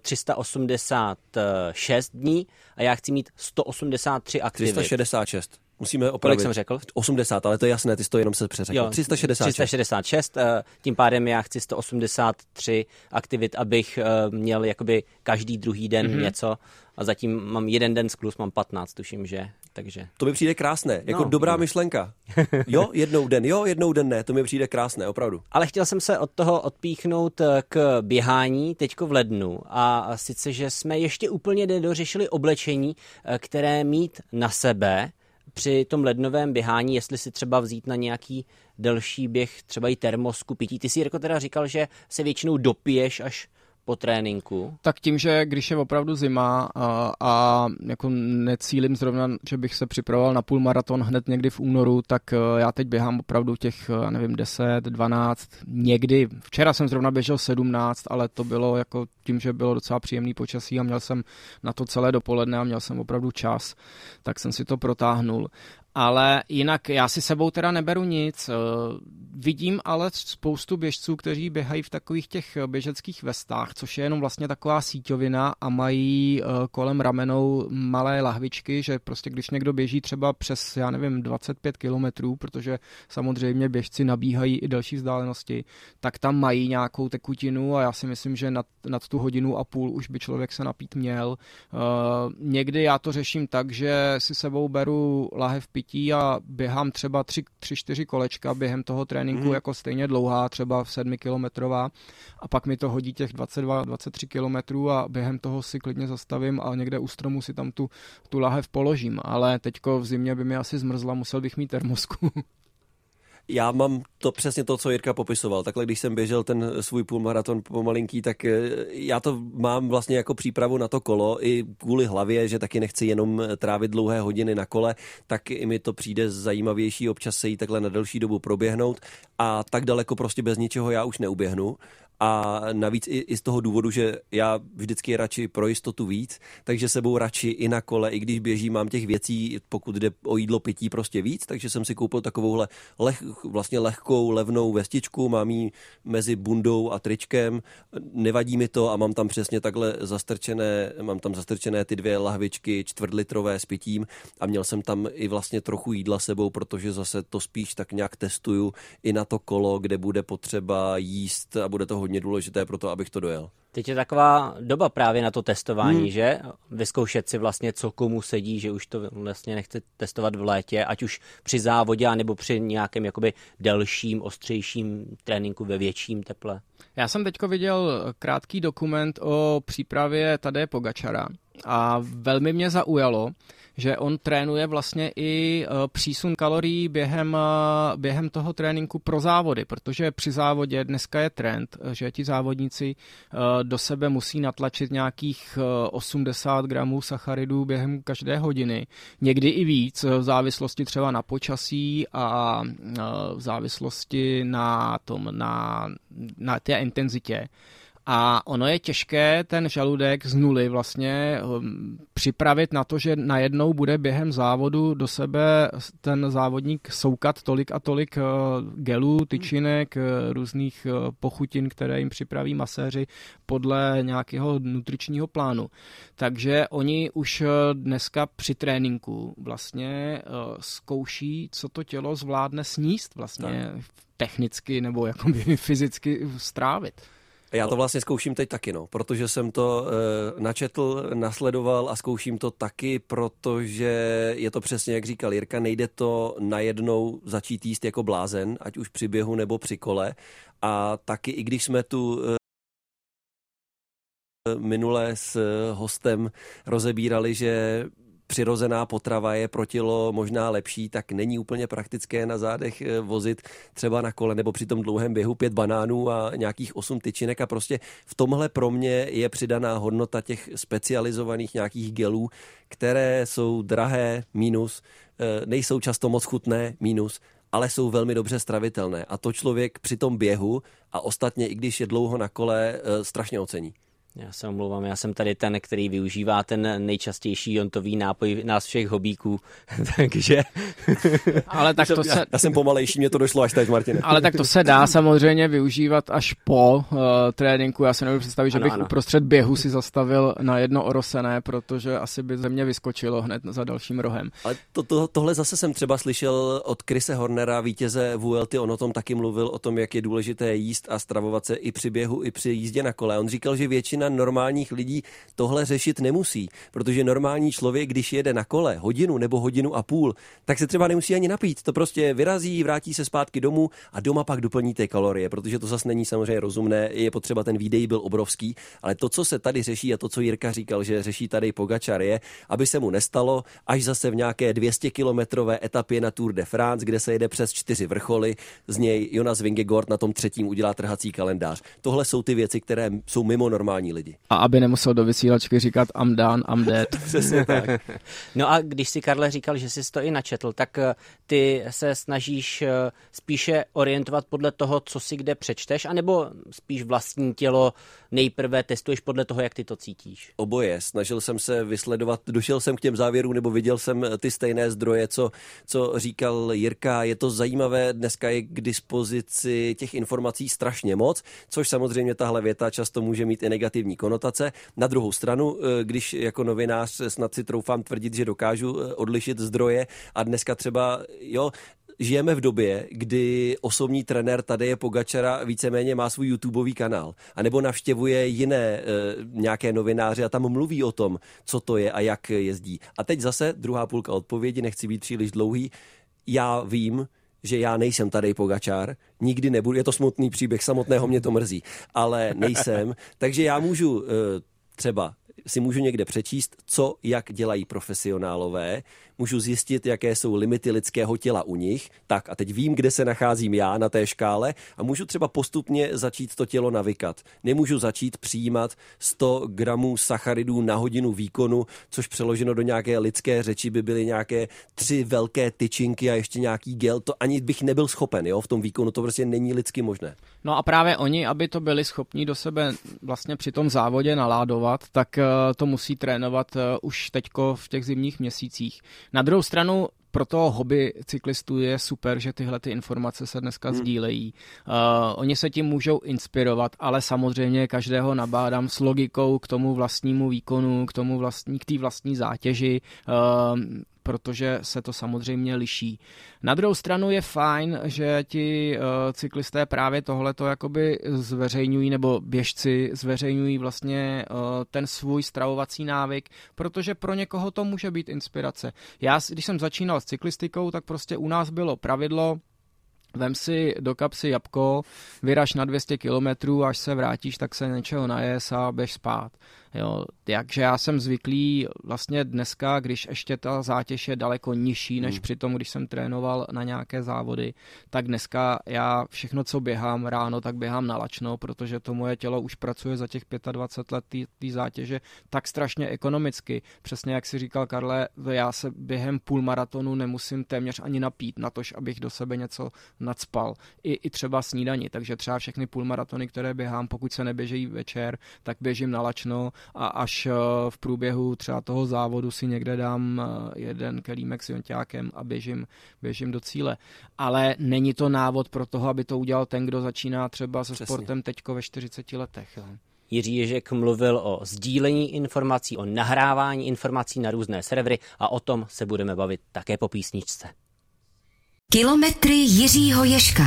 386 dní a já chci mít 183 aktivit. 366. Musíme opravit. Kolik jsem řekl? 80, ale to je jasné, ty jsi to jenom se přeřekl. Jo, 366. 366, eh, tím pádem já chci 183 aktivit, abych eh, měl jakoby každý druhý den mm-hmm. něco a zatím mám jeden den sklus, mám 15, tuším, že takže... To mi přijde krásné, jako no, dobrá no. myšlenka. Jo, jednou den, jo, jednou den ne, to mi přijde krásné, opravdu. Ale chtěl jsem se od toho odpíchnout eh, k běhání teďko v lednu a sice, že jsme ještě úplně nedořešili oblečení, které mít na sebe, při tom lednovém běhání, jestli si třeba vzít na nějaký delší běh, třeba i termosku pití. Ty si jako teda říkal, že se většinou dopiješ až po tréninku? Tak tím, že když je opravdu zima a, a jako necílim zrovna, že bych se připravoval na půlmaraton hned někdy v únoru, tak e, já teď běhám opravdu těch, e, nevím, 10, 12, někdy. Včera jsem zrovna běžel 17, ale to bylo jako tím, že bylo docela příjemný počasí a měl jsem na to celé dopoledne a měl jsem opravdu čas, tak jsem si to protáhnul. Ale jinak já si sebou teda neberu nic. Eh, vidím ale spoustu běžců, kteří běhají v takových těch běžeckých vestách, což je jenom vlastně taková síťovina a mají eh, kolem ramenou malé lahvičky, že prostě když někdo běží třeba přes, já nevím, 25 kilometrů, protože samozřejmě běžci nabíhají i delší vzdálenosti, tak tam mají nějakou tekutinu a já si myslím, že nad, nad tu hodinu a půl už by člověk se napít měl. Uh, někdy já to řeším tak, že si sebou beru lahev pití a běhám třeba 3-4 kolečka během toho tréninku mm. jako stejně dlouhá, třeba 7 kilometrová a pak mi to hodí těch 22-23 kilometrů a během toho si klidně zastavím a někde u stromu si tam tu, tu lahev položím, ale teďko v zimě by mi asi zmrzla, musel bych mít termosku. Já mám to přesně to, co Jirka popisoval. Takhle, když jsem běžel ten svůj půlmaraton pomalinký, tak eh, já to mám vlastně jako přípravu na to kolo i kvůli hlavě, že taky nechci jenom trávit dlouhé hodiny na kole, tak i mi to přijde zajímavější občas se jí takhle na delší dobu proběhnout a tak daleko prostě bez ničeho já už neuběhnu a navíc i, i z toho důvodu, že já vždycky radši pro jistotu víc, takže sebou radši i na kole, i když běžím, mám těch věcí, pokud jde o jídlo, pití prostě víc, takže jsem si koupil takovouhle leh, vlastně lehkou, levnou vestičku, mám ji mezi bundou a tričkem, nevadí mi to a mám tam přesně takhle zastrčené, mám tam zastrčené ty dvě lahvičky čtvrtlitrové s pitím a měl jsem tam i vlastně trochu jídla sebou, protože zase to spíš tak nějak testuju i na to kolo, kde bude potřeba jíst a bude to hodně důležité pro to, abych to dojel. Teď je taková doba právě na to testování, hmm. že? Vyzkoušet si vlastně, co komu sedí, že už to vlastně nechci testovat v létě, ať už při závodě, nebo při nějakém jakoby delším, ostřejším tréninku ve větším teple. Já jsem teďko viděl krátký dokument o přípravě Tadeje Pogačara a velmi mě zaujalo, že on trénuje vlastně i e, přísun kalorií během, e, během toho tréninku pro závody, protože při závodě dneska je trend, že ti závodníci e, do sebe musí natlačit nějakých 80 gramů sacharidů během každé hodiny, někdy i víc, v závislosti třeba na počasí a v závislosti na tom, na, na té intenzitě. A ono je těžké ten žaludek z nuly vlastně um, připravit na to, že najednou bude během závodu do sebe ten závodník soukat tolik a tolik uh, gelů, tyčinek, uh, různých uh, pochutin, které jim připraví maséři podle nějakého nutričního plánu. Takže oni už dneska při tréninku vlastně zkouší, co to tělo zvládne sníst vlastně technicky nebo jakoby fyzicky strávit. Já to vlastně zkouším teď taky, no, protože jsem to e, načetl, nasledoval a zkouším to taky, protože je to přesně, jak říkal Jirka, nejde to najednou začít jíst jako blázen, ať už při běhu nebo při kole. A taky, i když jsme tu e, minule s hostem rozebírali, že přirozená potrava je pro tělo možná lepší, tak není úplně praktické na zádech eh, vozit třeba na kole nebo při tom dlouhém běhu pět banánů a nějakých osm tyčinek a prostě v tomhle pro mě je přidaná hodnota těch specializovaných nějakých gelů, které jsou drahé, minus, eh, nejsou často moc chutné, minus, ale jsou velmi dobře stravitelné. A to člověk při tom běhu a ostatně i když je dlouho na kole, eh, strašně ocení. Já se omlouvám, já jsem tady ten, který využívá ten nejčastější jontový nápoj nás všech hobíků, takže... Ale tak to já, se... Já jsem pomalejší, mě to došlo až teď, Martine. Ale tak to se dá samozřejmě využívat až po uh, tréninku. Já si nebudu představit, že ano, bych ano. uprostřed běhu si zastavil na jedno orosené, protože asi by ze mě vyskočilo hned za dalším rohem. Ale to, to, tohle zase jsem třeba slyšel od Krise Hornera, vítěze VLT, on o tom taky mluvil, o tom, jak je důležité jíst a stravovat se i při běhu, i při jízdě na kole. On říkal, že většina většina normálních lidí tohle řešit nemusí, protože normální člověk, když jede na kole hodinu nebo hodinu a půl, tak se třeba nemusí ani napít. To prostě vyrazí, vrátí se zpátky domů a doma pak doplní ty kalorie, protože to zase není samozřejmě rozumné, je potřeba ten výdej byl obrovský, ale to, co se tady řeší a to, co Jirka říkal, že řeší tady Pogačar je, aby se mu nestalo, až zase v nějaké 200 kilometrové etapě na Tour de France, kde se jede přes čtyři vrcholy, z něj Jonas Vingegaard na tom třetím udělá trhací kalendář. Tohle jsou ty věci, které jsou mimo normální normální lidi. A aby nemusel do vysílačky říkat I'm done, I'm dead. Přesně tak. no a když si Karle říkal, že jsi to i načetl, tak eh, ty se snažíš eh, spíše orientovat podle toho, co si kde přečteš, anebo spíš vlastní tělo nejprve testuješ podle toho, jak ty to cítíš? Oboje. Snažil jsem se vysledovat, došel jsem k těm závěrům, nebo viděl jsem eh, ty stejné zdroje, co, co říkal Jirka. Je to zajímavé, dneska je k dispozici těch informací strašně moc, což samozřejmě tahle věta často může mít i negativní negativní konotace. Na druhou stranu, eh, když jako novinář snad si troufám tvrdit, že dokážu eh, odlišit zdroje a dneska třeba, jo, žijeme v době, kdy osobní trenér tady je Pogačara víceméně má svůj YouTubeový kanál, anebo navštěvuje jiné e, nějaké novináře a tam mluví o tom, co to je a jak jezdí. A teď zase druhá půlka odpovědi, nechci být příliš dlouhý. Já vím, že já nejsem tady Pogačár, nikdy nebudu, je to smutný příběh, samotného mě to mrzí, ale nejsem, takže já můžu eh, třeba si můžu někde přečíst, co, jak dělají profesionálové, můžu zjistit, jaké jsou limity lidského těla u nich, tak a teď vím, kde se nacházím já na té škále a můžu třeba postupně začít to tělo navykat. Nemůžu začít přijímat 100 gramů sacharidů na hodinu výkonu, což přeloženo do nějaké lidské řeči by byly nějaké tři velké tyčinky a ještě nějaký gel. To ani bych nebyl schopen, jo, v tom výkonu to prostě není lidsky možné. No a právě oni, aby to byli schopni do sebe vlastně při tom závodě naládovat, tak eh, to musí trénovat eh, už teďko v těch zimních měsících. Na druhou stranu pro toho hobby cyklistů je super, že tyhle ty informace se dneska hmm. sdílejí. Uh, oni se tím můžou inspirovat, ale samozřejmě každého nabádám s logikou k tomu vlastnímu výkonu, k tomu vlastní, k té vlastní zátěži. Uh, protože se to samozřejmě liší. Na druhou stranu je fajn, že ti uh, cyklisté právě tohleto jakoby zveřejňují, nebo běžci zveřejňují vlastně uh, ten svůj stravovací návyk, protože pro někoho to může být inspirace. Já, když jsem začínal s cyklistikou, tak prostě u nás bylo pravidlo, Vem si do kapsy jabko, vyraž na 200 kilometrů, až se vrátíš, tak se něčeho najes a běž spát. Jo, takže já jsem zvyklý vlastně dneska, když ještě ta zátěž je daleko nižší, než hmm. při tom, když jsem trénoval na nějaké závody, tak dneska já všechno, co běhám ráno, tak běhám na lačno, protože to moje tělo už pracuje za těch 25 let té zátěže tak strašně ekonomicky. Přesně jak si říkal Karle, já se během půl maratonu nemusím téměř ani napít na to, abych do sebe něco nadspal. I, i třeba snídaní, takže třeba všechny půlmaratony, které běhám, pokud se neběžejí večer, tak běžím na lačno a až eh, v průběhu třeba toho závodu si někde dám eh, jeden kelímek s jonťákem a běžím, běžím do cíle. Ale není to návod pro toho, aby to udělal ten, kdo začíná třeba se Přesně. sportem teďko ve 40 letech. Jo. Jiří Ježek mluvil o sdílení informací, o nahrávání informací na různé servery a o tom se budeme bavit také po písničce. Kilometry Jiřího Ješka.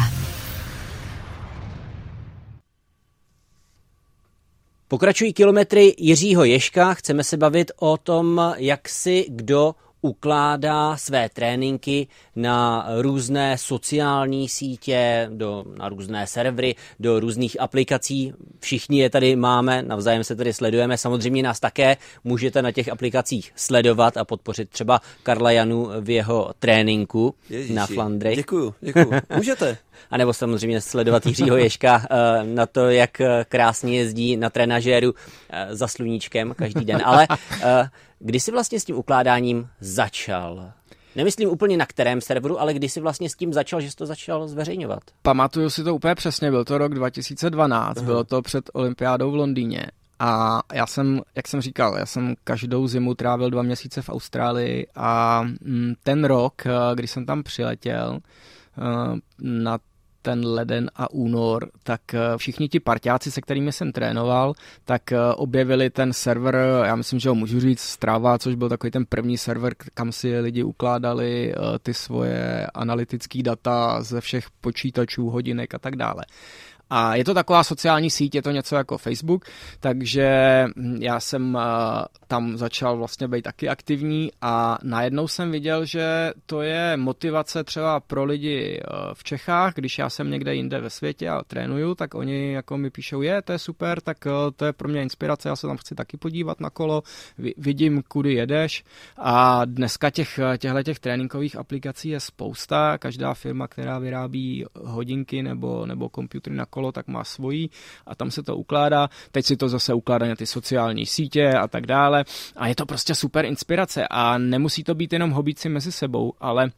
Pokračují kilometry Jiřího Ješka. Chceme se bavit o tom, jak si kdo ukládá své tréninky na různé sociální sítě, do, na různé servery, do různých aplikací. Všichni je tady máme, navzájem se tady sledujeme. Samozřejmě nás také můžete na těch aplikacích sledovat a podpořit třeba Karla Janu v jeho tréninku Ježiši, na Flandry. Děkuju, děkuju. Můžete. A nebo samozřejmě sledovat Jiřího Ješka eh, na to, jak krásně jezdí na trenažéru eh, za sluníčkem každý den. Ale eh, Kdy jsi vlastně s tím ukládáním začal? Nemyslím úplně na kterém serveru, ale kdy jsi vlastně s tím začal, že jsi to začal zveřejňovat? Pamatuju si to úplně přesně, byl to rok 2012, uh-huh. bylo to před olympiádou v Londýně. A já jsem, jak jsem říkal, já jsem každou zimu trávil dva měsíce v Austrálii a mm, ten rok, eh, když jsem tam přiletěl eh, na ten leden a únor, tak eh, všichni ti parťáci, se kterými jsem trénoval, tak eh, objevili ten server, já myslím, že ho můžu říct, Strava, což byl takový ten první server, kam si lidi ukládali eh, ty svoje analytické data ze všech počítačů, hodinek a tak dále. A je to taková sociální síť, je to něco jako Facebook, takže já jsem eh, tam začal vlastně být taky aktivní a najednou jsem viděl, že to je motivace třeba pro lidi eh, v Čechách, když já jsem někde jinde ve světě a trénuju, tak oni jako mi píšou, je, to je super, tak eh, to je pro mě inspirace, já se tam chci taky podívat na kolo, vidím, kudy jedeš. A dneska těch, těchto těch tréninkových aplikací je spousta, každá firma, která vyrábí hodinky nebo, nebo počítače na kolo, kolo, tak má svojí a tam se to ukládá. Teď si to zase ukládá na ty sociální sítě a tak dále. A je to prostě super inspirace a nemusí to být jenom hobíci mezi sebou, ale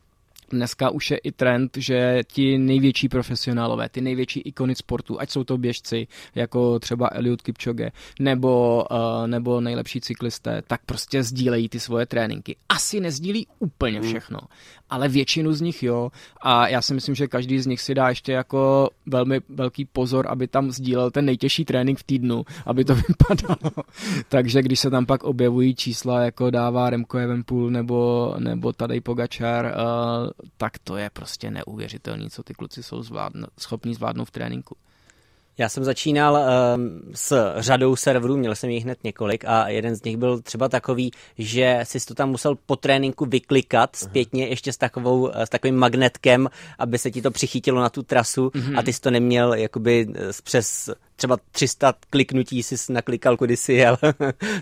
Dneska už je i trend, že ti největší profesionálové, ty největší ikony sportu, ať jsou to běžci, jako třeba Eliud Kipchoge, nebo, uh, nebo nejlepší cyklisté, tak prostě sdílejí ty svoje tréninky. Asi nezdílí úplně hmm. všechno, ale většinu z nich jo. A já si myslím, že každý z nich si dá ještě jako velmi velký pozor, aby tam sdílel ten nejtěžší trénink v týdnu, aby to vypadalo. Takže když se tam pak objevují čísla, jako dává Remco Evenpool nebo, nebo Tadej Pogačar, uh, tak to je prostě neuvěřitelný, co ty kluci jsou zvládn- schopní zvládnout v tréninku. Já jsem začínal um, s řadou serverů, měl jsem jich hned několik a jeden z nich byl třeba takový, že si to tam musel po tréninku vyklikat zpětně ještě s, takovou, s takovým magnetkem, aby se ti to přichytilo na tu trasu mm-hmm. a ty jsi to neměl jakoby přes třeba 300 kliknutí si naklikal kdysi, ale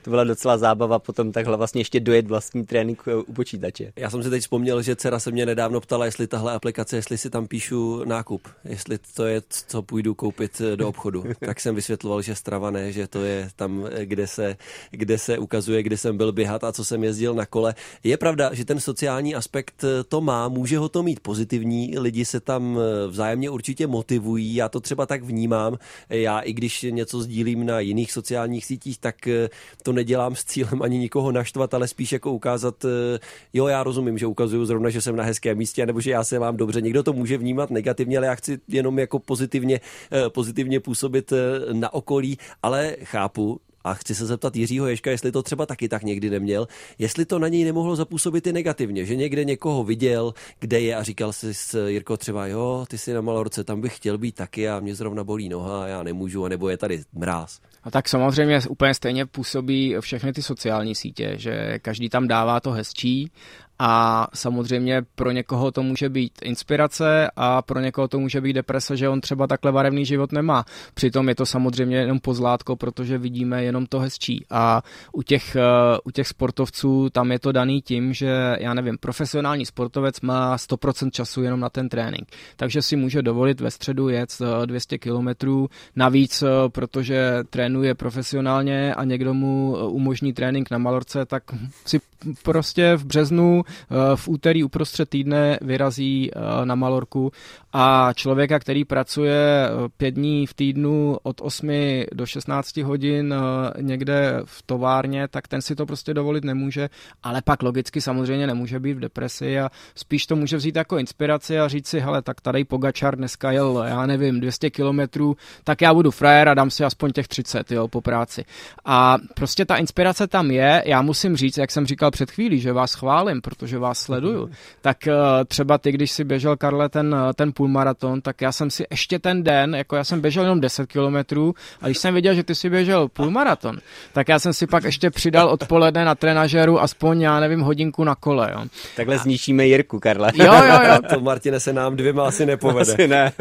to byla docela zábava potom takhle vlastně ještě dojet vlastní trénink u počítače. Já jsem si teď vzpomněl, že dcera se mě nedávno ptala, jestli tahle aplikace, jestli si tam píšu nákup, jestli to je, co půjdu koupit do obchodu. tak jsem vysvětloval, že Strava ne, že to je tam, kde se, kde se ukazuje, kde jsem byl běhat a co jsem jezdil na kole. Je pravda, že ten sociální aspekt to má, může ho to mít pozitivní, lidi se tam vzájemně určitě motivují, já to třeba tak vnímám. Já i když něco sdílím na jiných sociálních sítích, tak eh, to nedělám s cílem ani nikoho naštvat, ale spíš jako ukázat, eh, jo, já rozumím, že ukazuju zrovna, že jsem na hezkém místě, nebo že já se mám dobře. Někdo to může vnímat negativně, ale já chci jenom jako pozitivně, eh, pozitivně působit na okolí, ale chápu, A chci se zeptat Jiřího Ješka, jestli to třeba taky tak někdy neměl, jestli to na něj nemohlo zapůsobit i negativně, že někde někoho viděl, kde je a říkal si s Jirko třeba, jo, ty jsi na Malorce, tam bych chtěl být taky a mě zrovna bolí noha já nemůžu, nebo je tady mráz. A tak samozřejmě úplně stejně působí všechny ty sociální sítě, že každý tam dává to hezčí a samozřejmě pro někoho to může být inspirace a pro někoho to může být deprese, že on třeba takhle barevný život nemá. Přitom je to samozřejmě jenom pozlátko, protože vidíme jenom to hezčí. A u těch, eh, u těch sportovců tam je to daný tím, že já nevím, profesionální sportovec má 100% času jenom na ten trénink. Takže si může dovolit ve středu jet 200 kilometrů. Navíc, eh, protože trénuje profesionálně a někdo mu eh, umožní trénink na Malorce, tak si prostě v březnu Eh, v úterý uprostřed týdne vyrazí eh, na Malorku a člověka, který pracuje eh, pět dní v týdnu od 8 do 16 hodin někde v továrně, tak ten si to prostě dovolit nemůže, ale pak logicky samozřejmě nemůže být v depresi a spíš to může vzít jako inspiraci a říct si, hele, tak tady Pogačar dneska jel, já nevím, 200 kilometrů, tak já budu frajer a dám si aspoň těch 30, jo, po práci. A prostě ta inspirace tam je, já musím říct, jak jsem říkal před chvílí, že vás chválím, protože vás sleduju, tak uh, třeba ty, když si běžel, Karle, ten, eh, ten půlmaraton, tak já jsem si ještě ten den, jako já jsem běžel jenom 10 kilometrů a když jsem viděl, že ty si běžel půlmaraton, tak já jsem si pak ještě přidal odpoledne na trenažéru aspoň, já nevím, hodinku na kole. Jo. Takhle zničíme Jirku, Karle. Jo, jo, jo. to, Martine, se nám dvěma asi nepovede. Asi ne.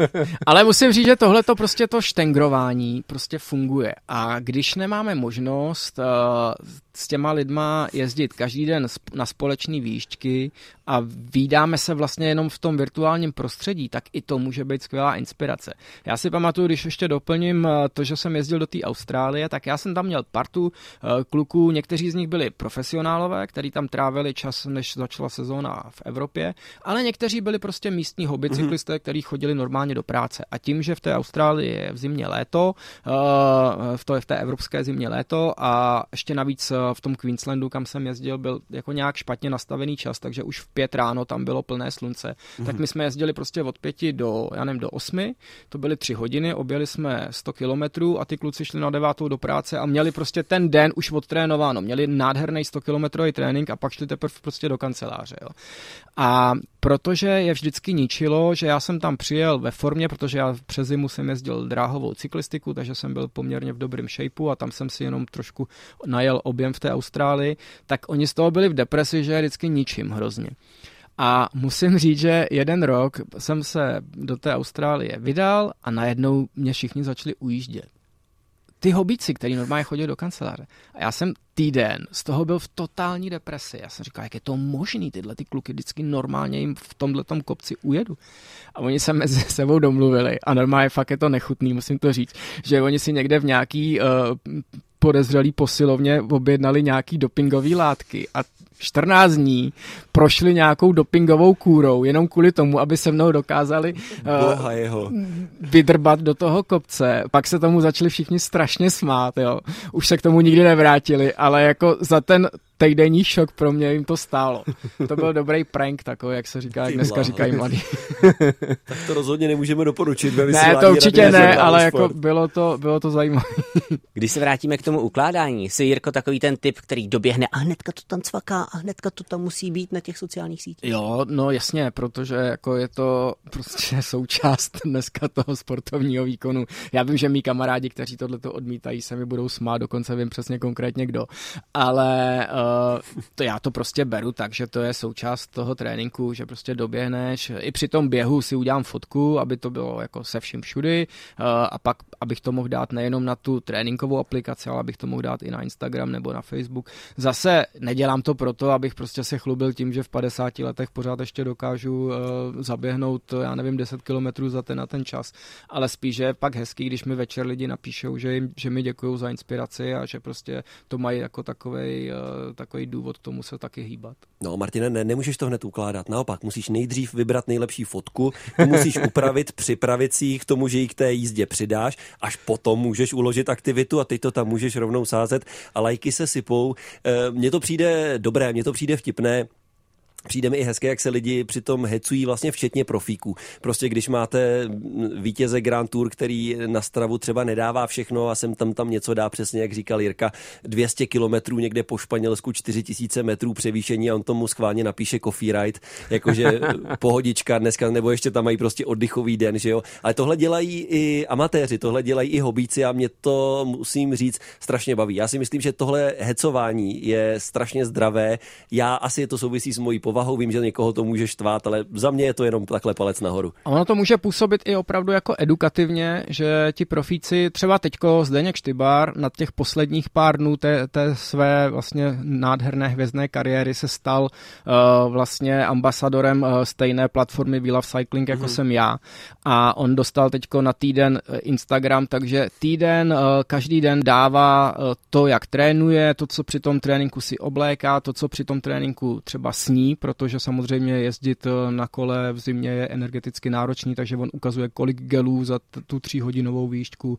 Ale musím říct, že tohle to prostě to štengrování prostě funguje. A když nemáme možnost uh, s těma lidma jezdit každý den na společné výšťky a výdáme se vlastně jenom v tom virtuálním prostředí, tak i to může být skvělá inspirace. Já si pamatuju, když ještě doplním eh, to, že jsem jezdil do té Austrálie, tak já jsem tam měl partu eh, kluků, někteří z nich byli profesionálové, kteří tam trávili čas, než začala sezóna v Evropě, ale někteří byli prostě místní hobbycyklisté, mm-hmm. kteří chodili normálně do práce. A tím, že v té Austrálii je v zimě léto, eh, v to je v té evropské zimě léto a ještě navíc v tom Queenslandu, kam jsem jezdil, byl jako nějak špatně nastavený čas, takže už v pět ráno tam bylo plné slunce. Mm-hmm. Tak my jsme jezdili prostě od pěti do, já nevím, do osmi, to byly tři hodiny, objeli jsme 100 kilometrů a ty kluci šli na devátou do práce a měli prostě ten den už odtrénováno, měli nádherný 100 kilometrový trénink a pak šli teprve prostě do kanceláře. Jo. A protože je vždycky ničilo, že já jsem tam přijel ve formě, protože já přes zimu jsem jezdil dráhovou cyklistiku, takže jsem byl poměrně v dobrém shapeu a tam jsem si jenom trošku najel objem v té Austrálii, tak oni z toho byli v depresi, že je vždycky ničím hrozně. A musím říct, že jeden rok jsem se do té Austrálie vydal a najednou mě všichni začali ujíždět ty hobíci, který normálně chodí do kanceláře. A já jsem týden z toho byl v totální depresi. Já jsem říkal, jak je to možný, tyhle ty kluky vždycky normálně jim v tomhle kopci ujedu. A oni se mezi sebou domluvili a normálně fakt je to nechutný, musím to říct, že oni si někde v nějaký uh, podezřelý posilovně objednali nějaký dopingové látky a 14 dní prošli nějakou dopingovou kůrou, jenom kvůli tomu, aby se mnou dokázali uh, jeho. vydrbat do toho kopce. Pak se tomu začali všichni strašně smát, jo. Už se k tomu nikdy nevrátili, ale jako za ten týdenní šok pro mě jim to stálo. To byl dobrý prank takový, jak se říká, jak dneska říkají mladí. tak to rozhodně nemůžeme doporučit. Ne, to určitě ne, ale jako bylo to, bylo to zajímavé. Když se vrátíme k tomu ukládání, jsi Jirko takový ten typ, který doběhne a hnedka to tam cvaká a hnedka to tam musí být na těch sociálních sítích. Jo, no jasně, protože jako je to prostě součást dneska toho sportovního výkonu. Já vím, že mý kamarádi, kteří tohle odmítají, se mi budou smát, dokonce vím přesně konkrétně kdo. Ale uh, to já to prostě beru tak, že to je součást toho tréninku, že prostě doběhneš. I při tom běhu si udělám fotku, aby to bylo jako se vším všudy a pak, abych to mohl dát nejenom na tu tréninkovou aplikaci, ale abych to mohl dát i na Instagram nebo na Facebook. Zase nedělám to proto, abych prostě se chlubil tím, že v 50 letech pořád ještě dokážu uh, zaběhnout, já nevím, 10 kilometrů za ten na ten čas, ale spíš je pak hezký, když mi večer lidi napíšou, že, jim, že mi děkují za inspiraci a že prostě to mají jako takovej uh, takový důvod k tomu se taky hýbat. No, Martine, ne, nemůžeš to hned ukládat. Naopak, musíš nejdřív vybrat nejlepší fotku, musíš upravit, připravit si ji k tomu, že ji k té jízdě přidáš, až potom můžeš uložit aktivitu a teď to tam můžeš rovnou sázet a lajky se sypou. E, mně to přijde dobré, mně to přijde vtipné Přijde mi i hezké, jak se lidi přitom hecují vlastně včetně profíků. Prostě když máte vítěze Grand Tour, který na stravu třeba nedává všechno a sem tam tam něco dá, přesně jak říkal Jirka, 200 kilometrů někde po Španělsku, 4000 metrů převýšení a on tomu schválně napíše coffee ride, jakože pohodička dneska, nebo ještě tam mají prostě oddychový den, že jo. Ale tohle dělají i amatéři, tohle dělají i hobíci a mě to, musím říct, strašně baví. Já si myslím, že tohle hecování je strašně zdravé. Já asi to souvisí s mojí povahou, vím, že někoho to může štvát, ale za mě je to jenom takhle palec nahoru. A ono to může působit i opravdu jako edukativně, že ti profíci, třeba teďko Zdeněk Štybar na těch posledních pár dnů té, té své vlastně nádherné hvězdné kariéry se stal uh, vlastně ambasadorem uh, stejné platformy We Love Cycling, jako mm-hmm. jsem já. A on dostal teďko na týden eh, Instagram, takže týden, uh, každý den dává uh, to, jak trénuje, to, co při tom tréninku si obléká, to, co při tom tréninku třeba sní, protože samozřejmě jezdit eh, na kole v zimě je energeticky náročný, takže on ukazuje, kolik gelů za tu tříhodinovou výšku uh,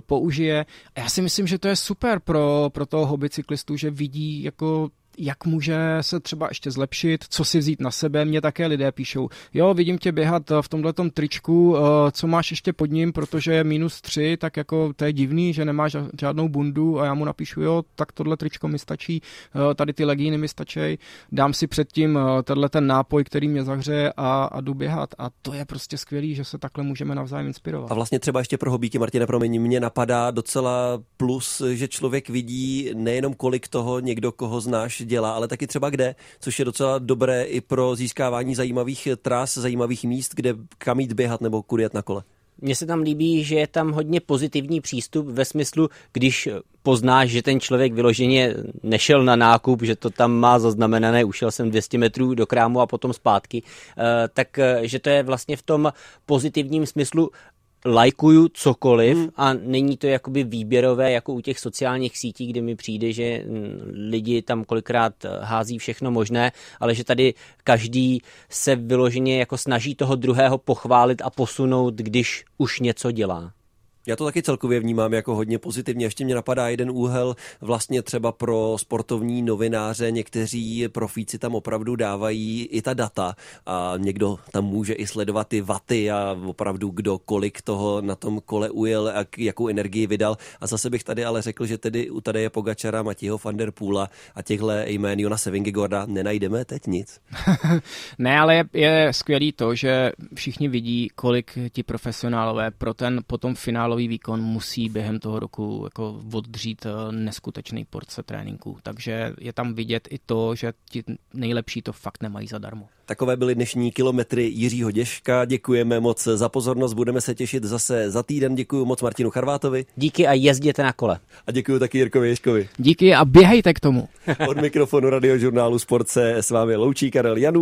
použije. A já si myslím, že to je super pro, pro toho hobby cyklistu, že vidí jako jak může se třeba ještě zlepšit, co si vzít na sebe. Mě také lidé píšou, jo, vidím tě běhat v tomhle tričku, eh, co máš ještě pod ním, protože je minus tři, tak jako to je divný, že nemáš žádnou bundu a já mu napíšu, jo, tak tohle tričko mi stačí, eh, tady ty legíny mi stačí, dám si předtím eh, tenhle ten nápoj, který mě zahřeje a, a jdu běhat. A to je prostě skvělý, že se takhle můžeme navzájem inspirovat. A vlastně třeba ještě pro hobíky, Martina, promiň, mě napadá docela plus, že člověk vidí nejenom kolik toho někdo, koho znáš, dělá, ale taky třeba kde, což je docela dobré i pro získávání zajímavých tras, zajímavých míst, kde kam jít běhat nebo kudy jet na kole. Mně se tam líbí, že je tam hodně pozitivní přístup ve smyslu, když poznáš, že ten člověk vyloženě nešel na nákup, že to tam má zaznamenané, ušel jsem 200 metrů do krámu a potom zpátky, eh, tak eh, že to je vlastně v tom pozitivním smyslu lajkuju cokoliv hmm. a není to jakoby výběrové jako u těch sociálních sítí, kde mi přijde, že mm, lidi tam kolikrát eh, hází všechno možné, ale že tady každý se vyloženě jako snaží toho druhého pochválit a posunout, když už něco dělá. Já to taky celkově vnímám jako hodně pozitivně. Ještě mě napadá jeden úhel vlastně třeba pro sportovní novináře. Někteří profíci tam opravdu dávají i ta data a někdo tam může i sledovat ty vaty a opravdu kdo kolik toho na tom kole ujel a jakou energii vydal. A zase bych tady ale řekl, že tedy u tady je Pogačara, Matího van der Poola a těchto jmén Jona Sevingegorda nenajdeme teď nic. ne, ale je, je skvělý to, že všichni vidí, kolik ti profesionálové pro ten potom finálový vrcholový výkon musí během toho roku jako oddřít eh, neskutečný porce tréninku. Takže je tam vidět i to, že ti nejlepší to fakt nemají zadarmo. Takové byly dnešní kilometry Jiřího Děška. Děkujeme moc za pozornost. Budeme se těšit zase za týden. Děkuji moc Martinu Charvátovi. Díky a jezděte na kole. A děkuji taky Jirkovi Ješkovi. Díky a běhejte k tomu. Od mikrofonu radiožurnálu Sport se s vámi loučí Karel Janů.